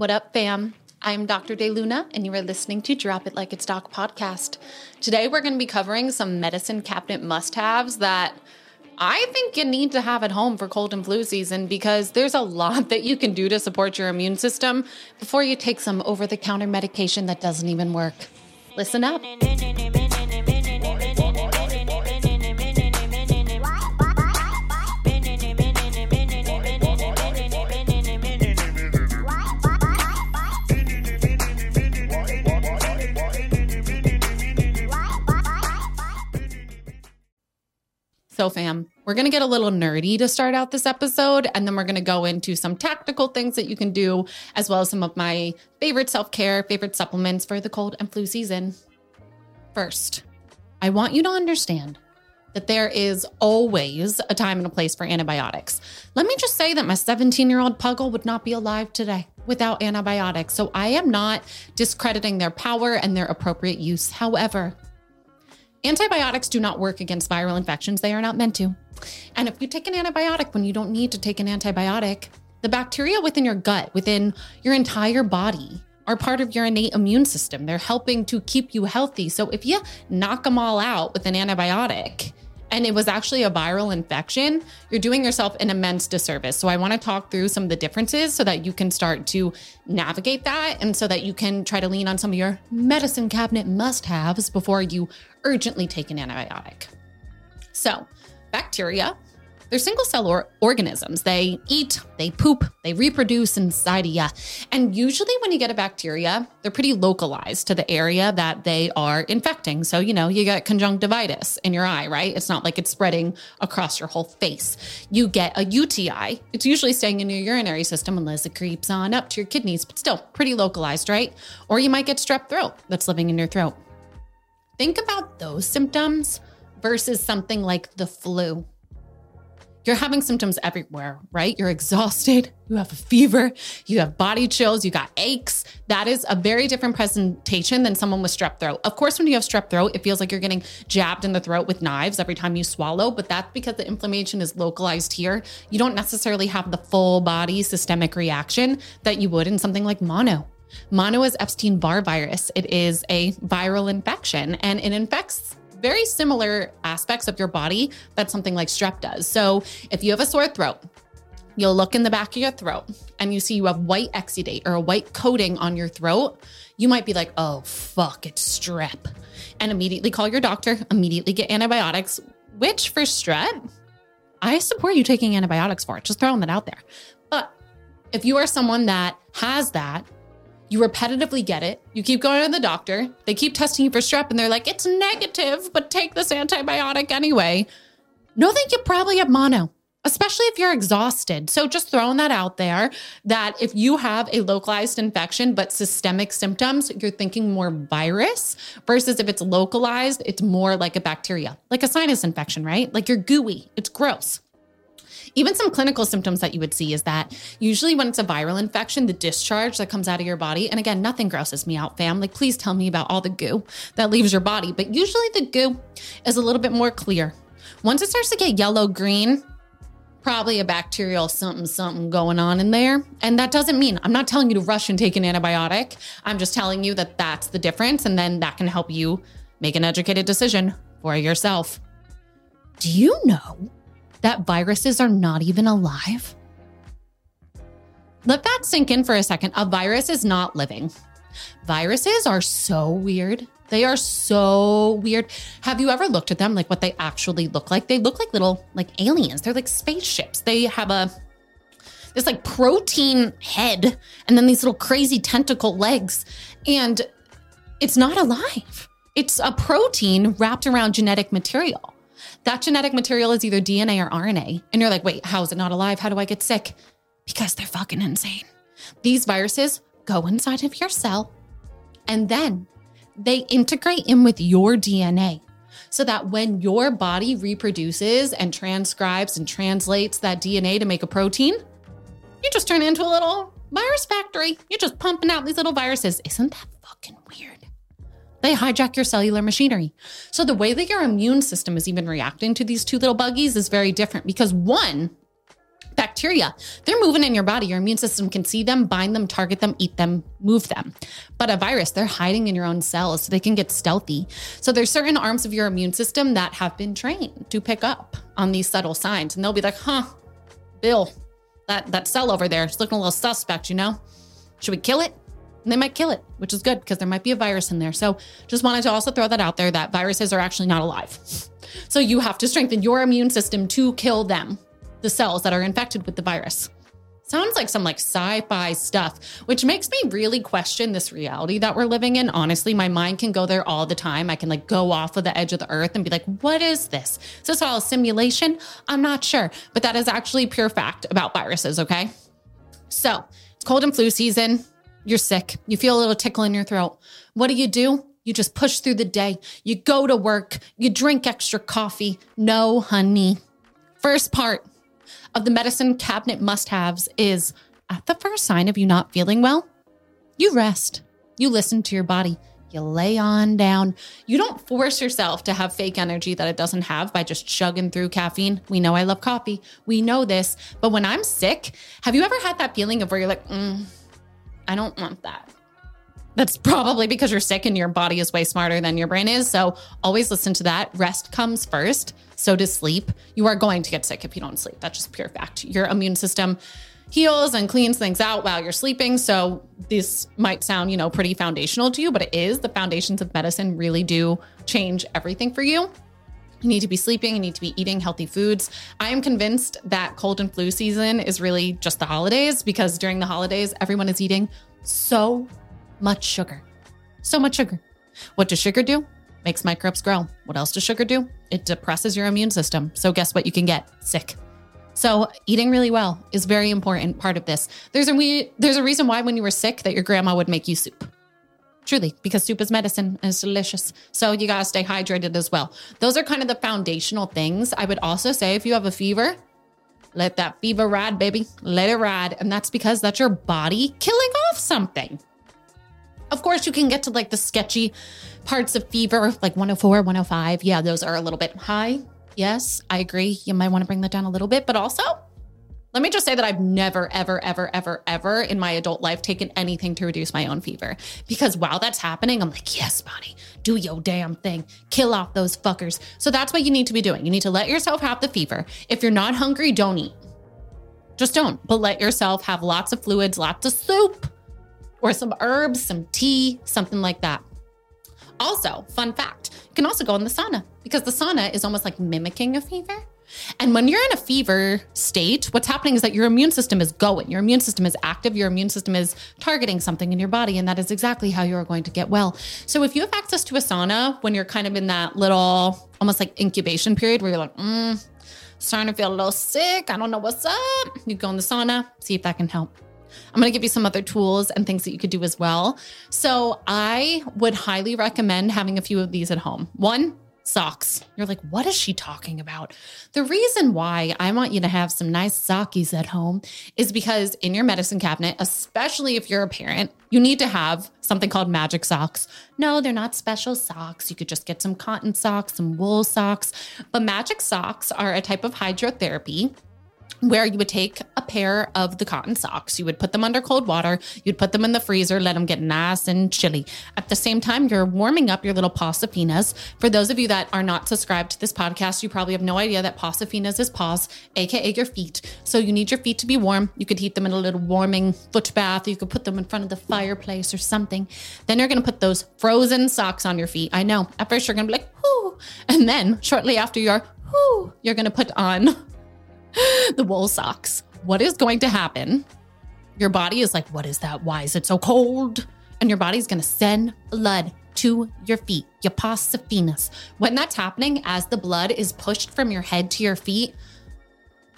What up, fam? I'm Dr. De Luna, and you are listening to Drop It Like It's Doc podcast. Today, we're going to be covering some medicine cabinet must haves that I think you need to have at home for cold and flu season because there's a lot that you can do to support your immune system before you take some over the counter medication that doesn't even work. Listen up. So, fam, we're going to get a little nerdy to start out this episode, and then we're going to go into some tactical things that you can do, as well as some of my favorite self care, favorite supplements for the cold and flu season. First, I want you to understand that there is always a time and a place for antibiotics. Let me just say that my 17 year old puggle would not be alive today without antibiotics. So I am not discrediting their power and their appropriate use. However, Antibiotics do not work against viral infections. They are not meant to. And if you take an antibiotic when you don't need to take an antibiotic, the bacteria within your gut, within your entire body, are part of your innate immune system. They're helping to keep you healthy. So if you knock them all out with an antibiotic, and it was actually a viral infection, you're doing yourself an immense disservice. So I want to talk through some of the differences so that you can start to navigate that and so that you can try to lean on some of your medicine cabinet must haves before you urgently take an antibiotic. So, bacteria they're single cell or- organisms. They eat, they poop, they reproduce inside of you. And usually, when you get a bacteria, they're pretty localized to the area that they are infecting. So, you know, you get conjunctivitis in your eye, right? It's not like it's spreading across your whole face. You get a UTI, it's usually staying in your urinary system unless it creeps on up to your kidneys, but still pretty localized, right? Or you might get strep throat that's living in your throat. Think about those symptoms versus something like the flu you're having symptoms everywhere, right? You're exhausted, you have a fever, you have body chills, you got aches. That is a very different presentation than someone with strep throat. Of course, when you have strep throat, it feels like you're getting jabbed in the throat with knives every time you swallow, but that's because the inflammation is localized here. You don't necessarily have the full body systemic reaction that you would in something like mono. Mono is Epstein Barr virus. It is a viral infection and it infects very similar aspects of your body that something like strep does. So if you have a sore throat, you'll look in the back of your throat and you see you have white exudate or a white coating on your throat, you might be like, oh, fuck, it's strep. And immediately call your doctor, immediately get antibiotics, which for strep, I support you taking antibiotics for it. Just throwing that out there. But if you are someone that has that you repetitively get it. You keep going to the doctor. They keep testing you for strep and they're like, it's negative, but take this antibiotic anyway. No, that you probably have mono, especially if you're exhausted. So just throwing that out there that if you have a localized infection but systemic symptoms, you're thinking more virus versus if it's localized, it's more like a bacteria, like a sinus infection, right? Like you're gooey, it's gross. Even some clinical symptoms that you would see is that usually when it's a viral infection, the discharge that comes out of your body, and again, nothing grosses me out, fam. Like, please tell me about all the goo that leaves your body. But usually the goo is a little bit more clear. Once it starts to get yellow green, probably a bacterial something something going on in there and that doesn't mean i'm not telling you to rush and take an antibiotic i'm just telling you that that's the difference and then that can help you make an educated decision for yourself do you know that viruses are not even alive? Let that sink in for a second. A virus is not living. Viruses are so weird. They are so weird. Have you ever looked at them like what they actually look like? They look like little like aliens. They're like spaceships. They have a this like protein head and then these little crazy tentacle legs and it's not alive. It's a protein wrapped around genetic material. That genetic material is either DNA or RNA. And you're like, wait, how is it not alive? How do I get sick? Because they're fucking insane. These viruses go inside of your cell and then they integrate in with your DNA so that when your body reproduces and transcribes and translates that DNA to make a protein, you just turn into a little virus factory. You're just pumping out these little viruses. Isn't that fucking weird? They hijack your cellular machinery. So the way that your immune system is even reacting to these two little buggies is very different because one, Bacteria, they're moving in your body. Your immune system can see them, bind them, target them, eat them, move them. But a virus, they're hiding in your own cells so they can get stealthy. So there's certain arms of your immune system that have been trained to pick up on these subtle signs. And they'll be like, huh, Bill, that, that cell over there is looking a little suspect, you know? Should we kill it? And they might kill it, which is good because there might be a virus in there. So just wanted to also throw that out there that viruses are actually not alive. So you have to strengthen your immune system to kill them the cells that are infected with the virus. Sounds like some like sci-fi stuff, which makes me really question this reality that we're living in. Honestly, my mind can go there all the time. I can like go off of the edge of the earth and be like, what is this? Is this all a simulation? I'm not sure, but that is actually pure fact about viruses, okay? So it's cold and flu season. You're sick. You feel a little tickle in your throat. What do you do? You just push through the day. You go to work. You drink extra coffee. No, honey. First part, of the medicine cabinet must haves is at the first sign of you not feeling well, you rest, you listen to your body, you lay on down. You don't force yourself to have fake energy that it doesn't have by just chugging through caffeine. We know I love coffee. We know this. But when I'm sick, have you ever had that feeling of where you're like, mm, I don't want that? That's probably because you're sick and your body is way smarter than your brain is. So always listen to that. Rest comes first. So does sleep. You are going to get sick if you don't sleep. That's just pure fact. Your immune system heals and cleans things out while you're sleeping. So this might sound, you know, pretty foundational to you, but it is. The foundations of medicine really do change everything for you. You need to be sleeping, you need to be eating healthy foods. I am convinced that cold and flu season is really just the holidays because during the holidays, everyone is eating so much sugar. So much sugar. What does sugar do? Makes microbes grow. What else does sugar do? It depresses your immune system. So, guess what? You can get sick. So, eating really well is very important part of this. There's a we, there's a reason why when you were sick that your grandma would make you soup. Truly, because soup is medicine and it's delicious. So you gotta stay hydrated as well. Those are kind of the foundational things. I would also say if you have a fever, let that fever ride, baby. Let it ride. And that's because that's your body killing off something. Of course, you can get to like the sketchy parts of fever, like 104, 105. Yeah, those are a little bit high. Yes, I agree. You might want to bring that down a little bit, but also, let me just say that I've never, ever, ever, ever, ever in my adult life taken anything to reduce my own fever. Because while that's happening, I'm like, yes, Bonnie, do your damn thing. Kill off those fuckers. So that's what you need to be doing. You need to let yourself have the fever. If you're not hungry, don't eat. Just don't, but let yourself have lots of fluids, lots of soup or some herbs, some tea, something like that. Also, fun fact, you can also go in the sauna because the sauna is almost like mimicking a fever. And when you're in a fever state, what's happening is that your immune system is going. Your immune system is active. Your immune system is targeting something in your body. And that is exactly how you're going to get well. So if you have access to a sauna when you're kind of in that little, almost like incubation period where you're like, mm, starting to feel a little sick. I don't know what's up. You go in the sauna, see if that can help. I'm going to give you some other tools and things that you could do as well. So, I would highly recommend having a few of these at home. One, socks. You're like, what is she talking about? The reason why I want you to have some nice sockies at home is because in your medicine cabinet, especially if you're a parent, you need to have something called magic socks. No, they're not special socks. You could just get some cotton socks, some wool socks. But magic socks are a type of hydrotherapy where you would take a pair of the cotton socks, you would put them under cold water, you'd put them in the freezer, let them get nice and chilly. At the same time, you're warming up your little paws finas. For those of you that are not subscribed to this podcast, you probably have no idea that paws finas is paws, aka your feet. So you need your feet to be warm. You could heat them in a little warming foot bath. You could put them in front of the fireplace or something. Then you're gonna put those frozen socks on your feet. I know. At first you're gonna be like, whoo. And then shortly after you're whoo, you're gonna put on the wool socks. What is going to happen? Your body is like, What is that? Why is it so cold? And your body's going to send blood to your feet, your pos When that's happening, as the blood is pushed from your head to your feet,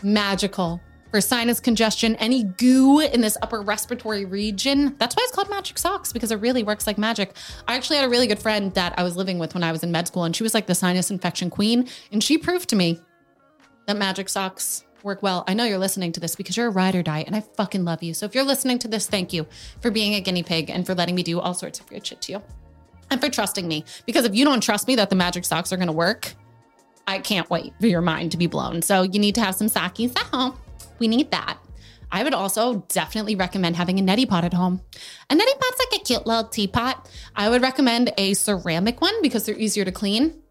magical for sinus congestion, any goo in this upper respiratory region. That's why it's called magic socks because it really works like magic. I actually had a really good friend that I was living with when I was in med school, and she was like the sinus infection queen. And she proved to me that magic socks work well. I know you're listening to this because you're a ride or die and I fucking love you. So if you're listening to this, thank you for being a guinea pig and for letting me do all sorts of weird shit to you and for trusting me. Because if you don't trust me that the magic socks are going to work, I can't wait for your mind to be blown. So you need to have some sakis at home. We need that. I would also definitely recommend having a neti pot at home. A neti pot's like a cute little teapot. I would recommend a ceramic one because they're easier to clean.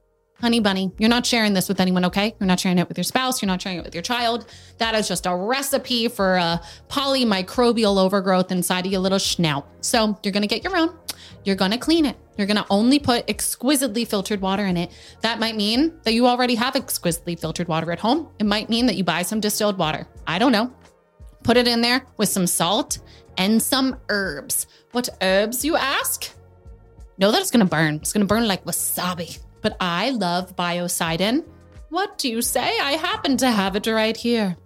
Honey bunny, you're not sharing this with anyone, okay? You're not sharing it with your spouse. You're not sharing it with your child. That is just a recipe for a polymicrobial overgrowth inside of your little schnout. So you're gonna get your own. You're gonna clean it. You're gonna only put exquisitely filtered water in it. That might mean that you already have exquisitely filtered water at home. It might mean that you buy some distilled water. I don't know. Put it in there with some salt and some herbs. What herbs, you ask? Know that it's gonna burn. It's gonna burn like wasabi. But I love biocidin. What do you say? I happen to have it right here.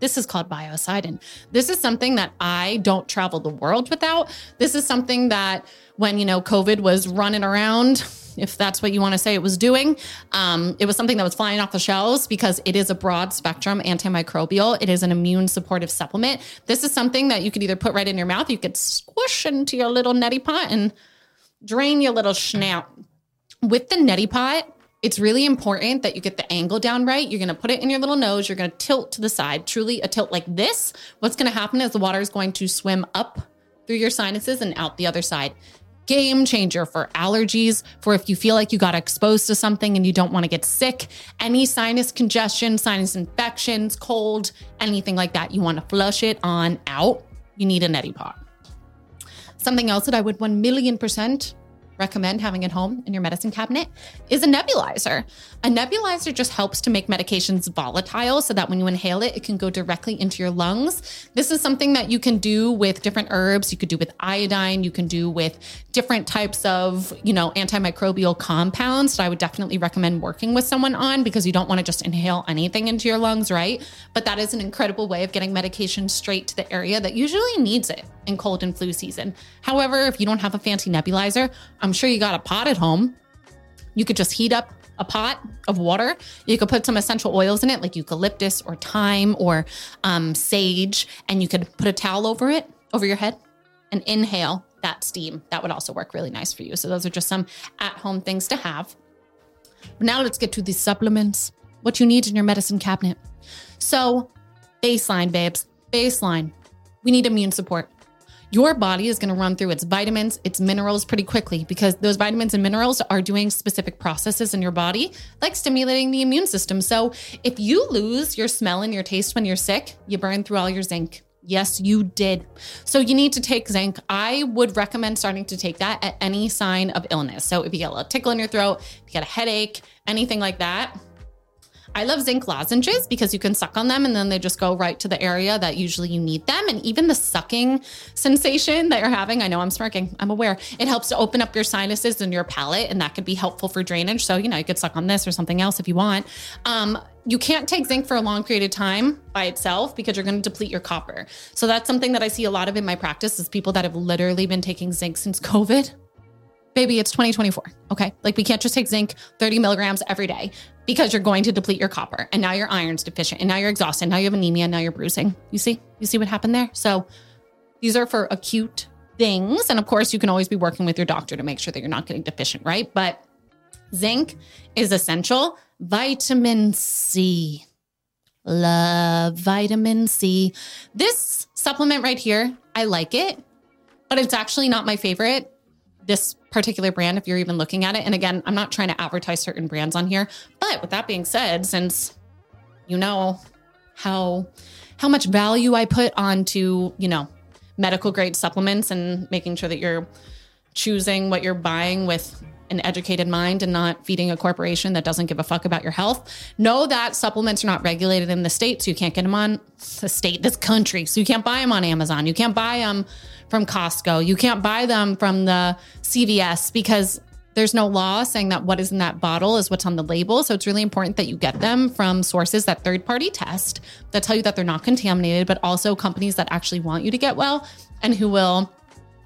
This is called biocidin. This is something that I don't travel the world without. This is something that when, you know, COVID was running around, if that's what you want to say it was doing, um, it was something that was flying off the shelves because it is a broad spectrum antimicrobial. It is an immune supportive supplement. This is something that you could either put right in your mouth, you could squish into your little neti pot and drain your little schnout. With the neti pot, it's really important that you get the angle down right. You're going to put it in your little nose. You're going to tilt to the side, truly a tilt like this. What's going to happen is the water is going to swim up through your sinuses and out the other side. Game changer for allergies, for if you feel like you got exposed to something and you don't want to get sick, any sinus congestion, sinus infections, cold, anything like that. You want to flush it on out. You need a neti pot. Something else that I would 1 million percent recommend having at home in your medicine cabinet is a nebulizer. A nebulizer just helps to make medications volatile so that when you inhale it, it can go directly into your lungs. This is something that you can do with different herbs. You could do with iodine. You can do with different types of, you know, antimicrobial compounds that I would definitely recommend working with someone on because you don't want to just inhale anything into your lungs, right? But that is an incredible way of getting medication straight to the area that usually needs it in cold and flu season. However, if you don't have a fancy nebulizer, I'm sure you got a pot at home. You could just heat up a pot of water. You could put some essential oils in it, like eucalyptus or thyme or um, sage, and you could put a towel over it, over your head, and inhale that steam. That would also work really nice for you. So, those are just some at home things to have. Now, let's get to the supplements, what you need in your medicine cabinet. So, baseline, babes, baseline. We need immune support your body is going to run through its vitamins, its minerals pretty quickly because those vitamins and minerals are doing specific processes in your body, like stimulating the immune system. So if you lose your smell and your taste when you're sick, you burn through all your zinc. Yes, you did. So you need to take zinc. I would recommend starting to take that at any sign of illness. So if you get a little tickle in your throat, if you get a headache, anything like that, I love zinc lozenges because you can suck on them and then they just go right to the area that usually you need them. And even the sucking sensation that you're having, I know I'm smirking, I'm aware, it helps to open up your sinuses and your palate, and that could be helpful for drainage. So, you know, you could suck on this or something else if you want. Um, you can't take zinc for a long period of time by itself because you're going to deplete your copper. So that's something that I see a lot of in my practice is people that have literally been taking zinc since COVID baby, it's 2024. Okay. Like we can't just take zinc 30 milligrams every day because you're going to deplete your copper and now your iron's deficient and now you're exhausted. Now you have anemia. Now you're bruising. You see, you see what happened there? So these are for acute things. And of course, you can always be working with your doctor to make sure that you're not getting deficient, right? But zinc is essential. Vitamin C. Love vitamin C. This supplement right here, I like it, but it's actually not my favorite this particular brand if you're even looking at it. And again, I'm not trying to advertise certain brands on here, but with that being said, since you know how how much value I put onto, you know, medical grade supplements and making sure that you're choosing what you're buying with an educated mind and not feeding a corporation that doesn't give a fuck about your health. Know that supplements are not regulated in the state, so you can't get them on the state, this country. So you can't buy them on Amazon. You can't buy them from Costco. You can't buy them from the CVS because there's no law saying that what is in that bottle is what's on the label. So it's really important that you get them from sources that third party test that tell you that they're not contaminated, but also companies that actually want you to get well and who will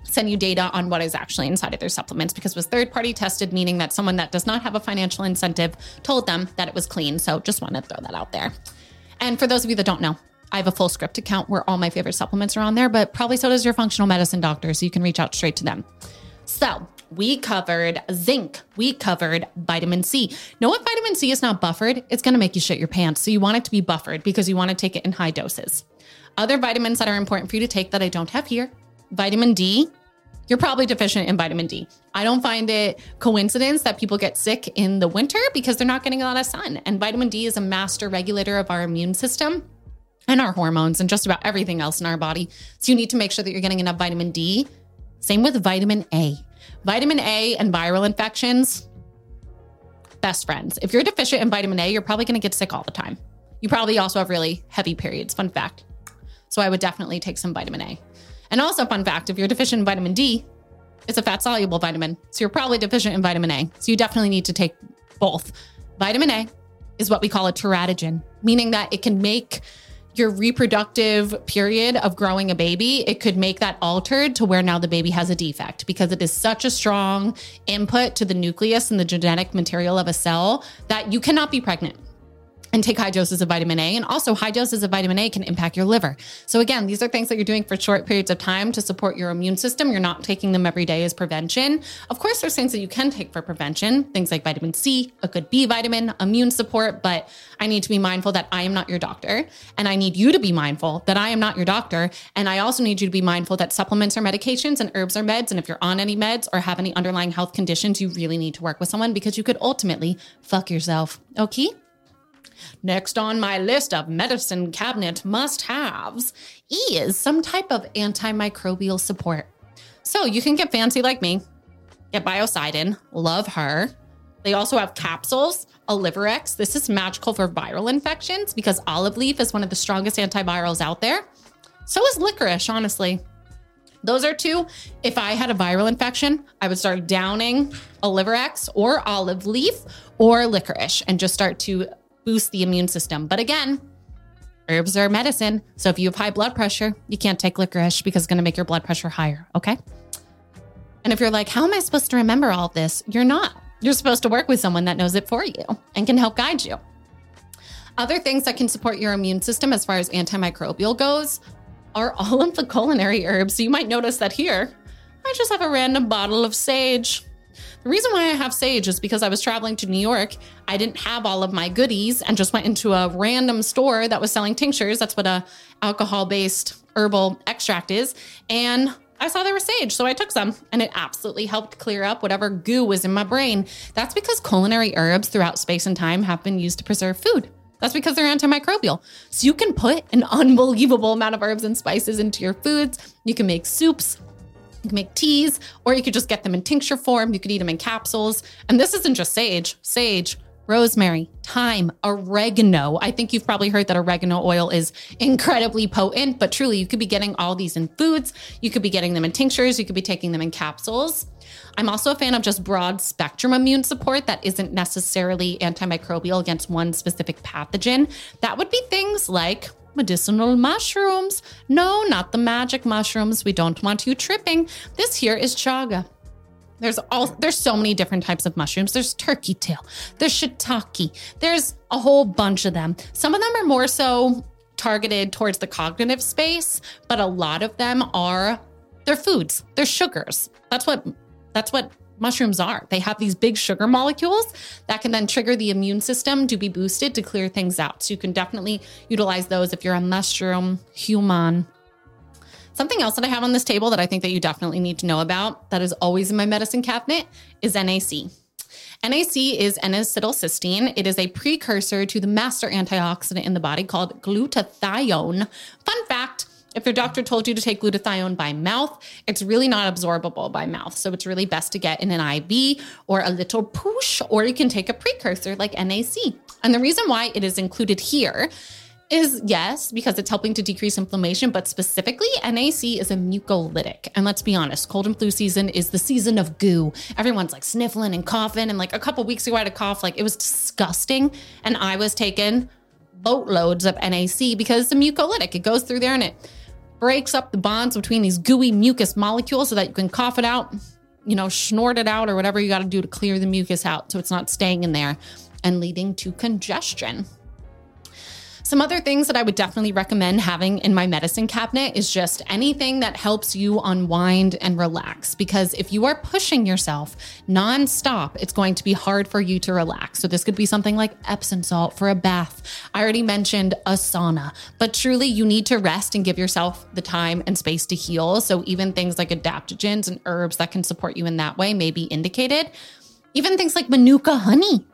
send you data on what is actually inside of their supplements because it was third party tested, meaning that someone that does not have a financial incentive told them that it was clean. So just want to throw that out there. And for those of you that don't know, I have a Fullscript account where all my favorite supplements are on there, but probably so does your functional medicine doctor. So you can reach out straight to them. So we covered zinc, we covered vitamin C. Know what vitamin C is not buffered? It's going to make you shit your pants. So you want it to be buffered because you want to take it in high doses. Other vitamins that are important for you to take that I don't have here vitamin D. You're probably deficient in vitamin D. I don't find it coincidence that people get sick in the winter because they're not getting a lot of sun. And vitamin D is a master regulator of our immune system and our hormones and just about everything else in our body. So you need to make sure that you're getting enough vitamin D. Same with vitamin A. Vitamin A and viral infections, best friends. If you're deficient in vitamin A, you're probably going to get sick all the time. You probably also have really heavy periods. Fun fact. So I would definitely take some vitamin A. And also, fun fact if you're deficient in vitamin D, it's a fat soluble vitamin. So you're probably deficient in vitamin A. So you definitely need to take both. Vitamin A is what we call a teratogen, meaning that it can make your reproductive period of growing a baby, it could make that altered to where now the baby has a defect because it is such a strong input to the nucleus and the genetic material of a cell that you cannot be pregnant and take high doses of vitamin A. And also, high doses of vitamin A can impact your liver. So, again, these are things that you're doing for short periods of time to support your immune system. You're not taking them every day as prevention. Of course, there's things that you can take for prevention, things like vitamin C, a good B vitamin, immune support. But I need to be mindful that I am not your doctor. And I need you to be mindful that I am not your doctor. And I also need you to be mindful that supplements are medications and herbs are meds. And if you're on any meds or have any underlying health conditions, you really need to work with someone because you could ultimately fuck yourself. Okay? Next on my list of medicine cabinet must haves is some type of antimicrobial support. So you can get fancy like me, get Biocidin, love her. They also have capsules, Olivirex. This is magical for viral infections because olive leaf is one of the strongest antivirals out there. So is licorice, honestly. Those are two. If I had a viral infection, I would start downing Olivirex or olive leaf or licorice and just start to boost the immune system. But again, herbs are medicine. So if you have high blood pressure, you can't take licorice because it's going to make your blood pressure higher. Okay. And if you're like, how am I supposed to remember all this? You're not. You're supposed to work with someone that knows it for you and can help guide you. Other things that can support your immune system as far as antimicrobial goes are all of the culinary herbs. So you might notice that here, I just have a random bottle of sage. The reason why I have sage is because I was traveling to New York. I didn't have all of my goodies and just went into a random store that was selling tinctures. That's what a alcohol-based herbal extract is. And I saw there was sage, so I took some and it absolutely helped clear up whatever goo was in my brain. That's because culinary herbs throughout space and time have been used to preserve food. That's because they're antimicrobial. So you can put an unbelievable amount of herbs and spices into your foods. You can make soups, you can make teas, or you could just get them in tincture form. You could eat them in capsules. And this isn't just sage, sage, rosemary, thyme, oregano. I think you've probably heard that oregano oil is incredibly potent, but truly, you could be getting all these in foods. You could be getting them in tinctures. You could be taking them in capsules. I'm also a fan of just broad spectrum immune support that isn't necessarily antimicrobial against one specific pathogen. That would be things like medicinal mushrooms. No, not the magic mushrooms. We don't want you tripping. This here is chaga. There's all there's so many different types of mushrooms. There's turkey tail, there's shiitake, there's a whole bunch of them. Some of them are more so targeted towards the cognitive space, but a lot of them are they're foods, they're sugars. That's what that's what mushrooms are. They have these big sugar molecules that can then trigger the immune system to be boosted to clear things out. So you can definitely utilize those if you're a mushroom human. Something else that I have on this table that I think that you definitely need to know about that is always in my medicine cabinet is NAC. NAC is N-acetylcysteine. It is a precursor to the master antioxidant in the body called glutathione. Fun fact, if your doctor told you to take glutathione by mouth, it's really not absorbable by mouth. So it's really best to get in an IV or a little push, or you can take a precursor like NAC. And the reason why it is included here is yes, because it's helping to decrease inflammation, but specifically, NAC is a mucolytic. And let's be honest, cold and flu season is the season of goo. Everyone's like sniffling and coughing. And like a couple weeks ago, I had a cough, like it was disgusting. And I was taking boatloads of NAC because it's a mucolytic. It goes through there and it breaks up the bonds between these gooey mucus molecules so that you can cough it out, you know, snort it out or whatever you got to do to clear the mucus out so it's not staying in there and leading to congestion. Some other things that I would definitely recommend having in my medicine cabinet is just anything that helps you unwind and relax. Because if you are pushing yourself nonstop, it's going to be hard for you to relax. So, this could be something like Epsom salt for a bath. I already mentioned a sauna, but truly, you need to rest and give yourself the time and space to heal. So, even things like adaptogens and herbs that can support you in that way may be indicated. Even things like Manuka honey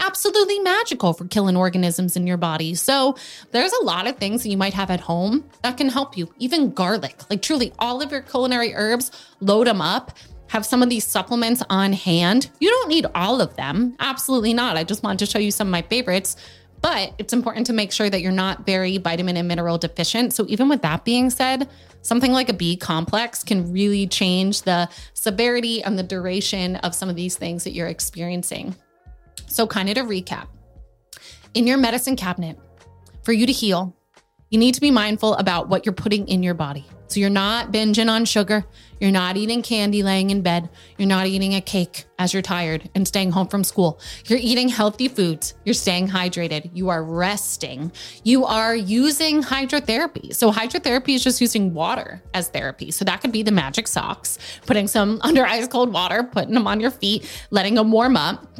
absolutely magical for killing organisms in your body. So there's a lot of things that you might have at home that can help you. Even garlic, like truly all of your culinary herbs, load them up. Have some of these supplements on hand. You don't need all of them. Absolutely not. I just wanted to show you some of my favorites. But it's important to make sure that you're not very vitamin and mineral deficient. So, even with that being said, something like a B complex can really change the severity and the duration of some of these things that you're experiencing. So, kind of to recap in your medicine cabinet, for you to heal, you need to be mindful about what you're putting in your body. So, you're not binging on sugar. You're not eating candy laying in bed. You're not eating a cake as you're tired and staying home from school. You're eating healthy foods. You're staying hydrated. You are resting. You are using hydrotherapy. So, hydrotherapy is just using water as therapy. So, that could be the magic socks, putting some under ice cold water, putting them on your feet, letting them warm up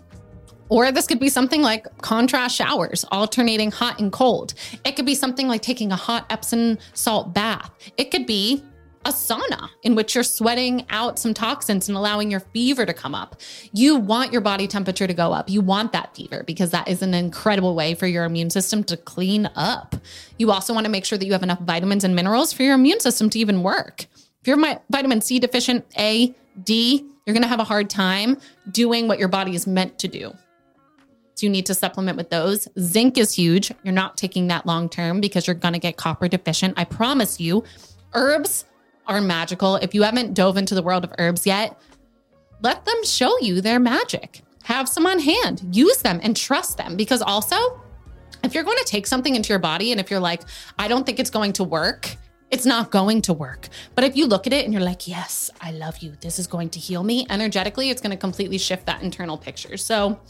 or this could be something like contrast showers, alternating hot and cold. It could be something like taking a hot Epsom salt bath. It could be a sauna in which you're sweating out some toxins and allowing your fever to come up. You want your body temperature to go up. You want that fever because that is an incredible way for your immune system to clean up. You also want to make sure that you have enough vitamins and minerals for your immune system to even work. If you're vitamin C deficient, A, D, you're going to have a hard time doing what your body is meant to do you need to supplement with those. Zinc is huge. You're not taking that long term because you're going to get copper deficient. I promise you. Herbs are magical. If you haven't dove into the world of herbs yet, let them show you their magic. Have some on hand, use them and trust them because also, if you're going to take something into your body and if you're like, I don't think it's going to work, it's not going to work. But if you look at it and you're like, yes, I love you, this is going to heal me energetically, it's going to completely shift that internal picture. So,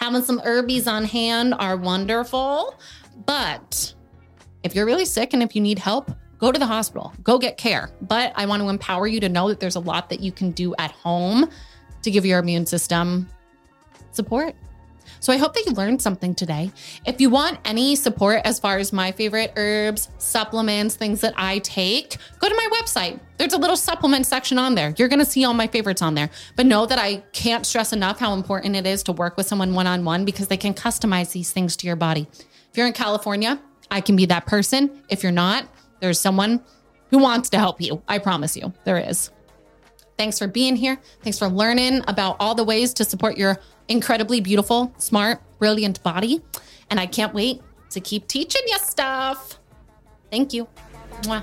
Having some herbies on hand are wonderful. But if you're really sick and if you need help, go to the hospital, go get care. But I want to empower you to know that there's a lot that you can do at home to give your immune system support. So I hope that you learned something today. If you want any support as far as my favorite herbs, supplements, things that I take, go to my website. There's a little supplement section on there. You're going to see all my favorites on there. But know that I can't stress enough how important it is to work with someone one on one because they can customize these things to your body. If you're in California, I can be that person. If you're not, there's someone who wants to help you. I promise you, there is. Thanks for being here. Thanks for learning about all the ways to support your incredibly beautiful, smart, brilliant body. And I can't wait to keep teaching you stuff. Thank you. Mwah.